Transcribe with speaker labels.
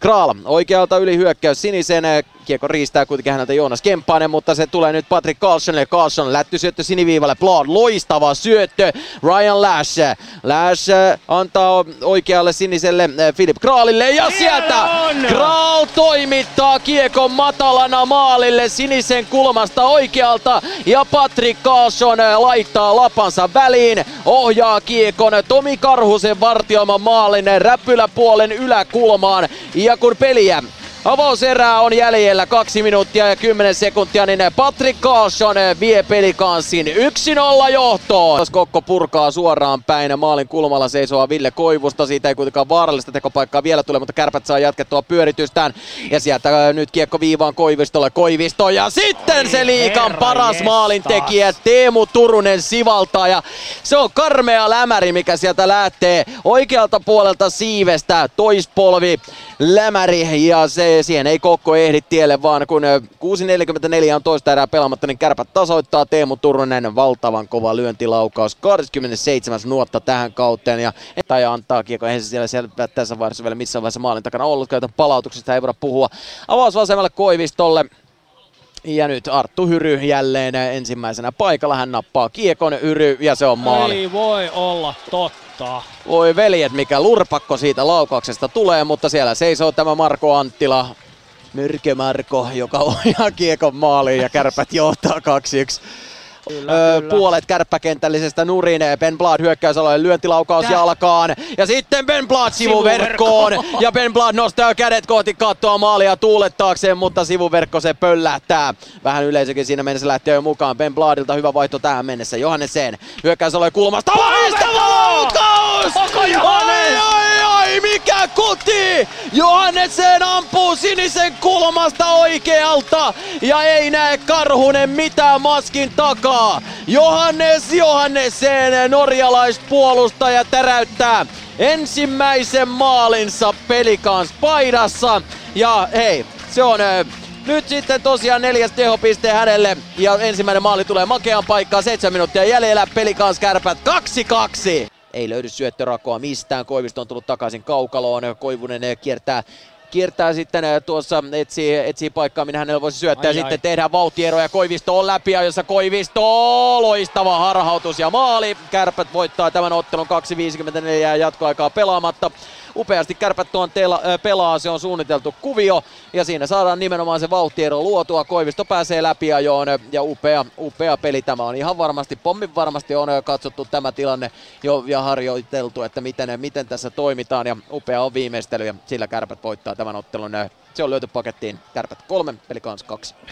Speaker 1: Kraal oikealta yli hyökkäys sinisen. Kiekko riistää kuitenkin häneltä Joonas Kemppainen, mutta se tulee nyt Patrick Carlsonille. Carlson lätty syöttö siniviivalle. Blad loistava syöttö. Ryan Lash. Lash antaa oikealle siniselle Philip Kraalille ja sieltä Kraal toimittaa kiekon matalana maalille sinisen kulmasta oikealta ja Patrick Carlson laittaa lapansa väliin. Ohjaa kiekon Tomi Karhusen vartioima maalin räpyläpuolen yläkulmaan ja peliä Avauserää on jäljellä kaksi minuuttia ja 10 sekuntia, niin Patrick Carlson vie pelikanssin 1-0 johtoon. Kokko purkaa suoraan päin maalin kulmalla seisoa Ville Koivusta. Siitä ei kuitenkaan vaarallista tekopaikkaa vielä tule, mutta kärpät saa jatkettua pyöritystään. Ja sieltä nyt kiekko viivaan Koivistolle. Koivisto ja sitten se liikan paras maalintekijä Teemu Turunen sivaltaa. Ja se on karmea lämäri, mikä sieltä lähtee oikealta puolelta siivestä. Toispolvi lämäri ja se, siihen ei Kokko ehdi tielle, vaan kun 6.44 on toista erää pelaamatta, niin kärpät tasoittaa Teemu Turunen valtavan kova lyöntilaukaus. 27. nuotta tähän kauteen ja tai antaa kiekko, se siellä, siellä tässä vaiheessa vielä missään vaiheessa maalin takana ollut, joten palautuksesta ei voida puhua. Avaus vasemmalle Koivistolle. Ja nyt Arttu Hyry jälleen ensimmäisenä paikalla. Hän nappaa kiekon Hyry ja se on maali.
Speaker 2: Ei voi olla totta.
Speaker 1: Voi veljet, mikä lurpakko siitä laukauksesta tulee, mutta siellä seisoo tämä Marko Anttila. Myrkö Marko, joka ohjaa kiekon maaliin ja kärpät johtaa 2-1. Kyllä, öö, kyllä. puolet kärppäkentällisestä nurin. Ben Blad hyökkäysaloille lyöntilaukaus Tää. jalkaan. Ja sitten Ben Blad sivuverkkoon. ja Ben Blad nostaa kädet kohti kattoa maalia tuulettaakseen, mutta sivuverkko se pöllähtää. Vähän yleisökin siinä mennessä lähtee jo mukaan. Ben Bladilta hyvä vaihto tähän mennessä. Johannesen hyökkäysaloille kulmasta. Loistava laukaus! Oi, oi, oi, mikä kuti! Johannesen ampuu sinisen kulmasta oikealta ja ei näe Karhunen mitään maskin takaa. Johannes Johannesen norjalaispuolustaja täräyttää ensimmäisen maalinsa pelikans paidassa. Ja hei, se on nyt sitten tosiaan neljäs tehopiste hänelle ja ensimmäinen maali tulee makean paikkaan. 7 minuuttia jäljellä pelikans kärpät 2-2. Ei löydy syöttörakoa mistään. Koivisto on tullut takaisin kaukaloon. Koivunen kiertää kiertää sitten tuossa, etsii, etsii paikkaa, minä hänellä voisi syöttää. Ai, sitten ai. tehdään vauhtieroja. Koivisto on läpi, jossa Koivisto loistava harhautus ja maali. Kärpät voittaa tämän ottelun 2.54 jatkoaikaa pelaamatta upeasti kärpät tuon tela, pelaa, se on suunniteltu kuvio ja siinä saadaan nimenomaan se vauhtiero luotua. Koivisto pääsee läpi ajoon ja upea, upea peli tämä on ihan varmasti, pommin varmasti on katsottu tämä tilanne jo ja harjoiteltu, että miten, miten tässä toimitaan ja upea on viimeistely ja sillä kärpät voittaa tämän ottelun. Se on löyty pakettiin. Kärpät kolme, peli kans kaksi.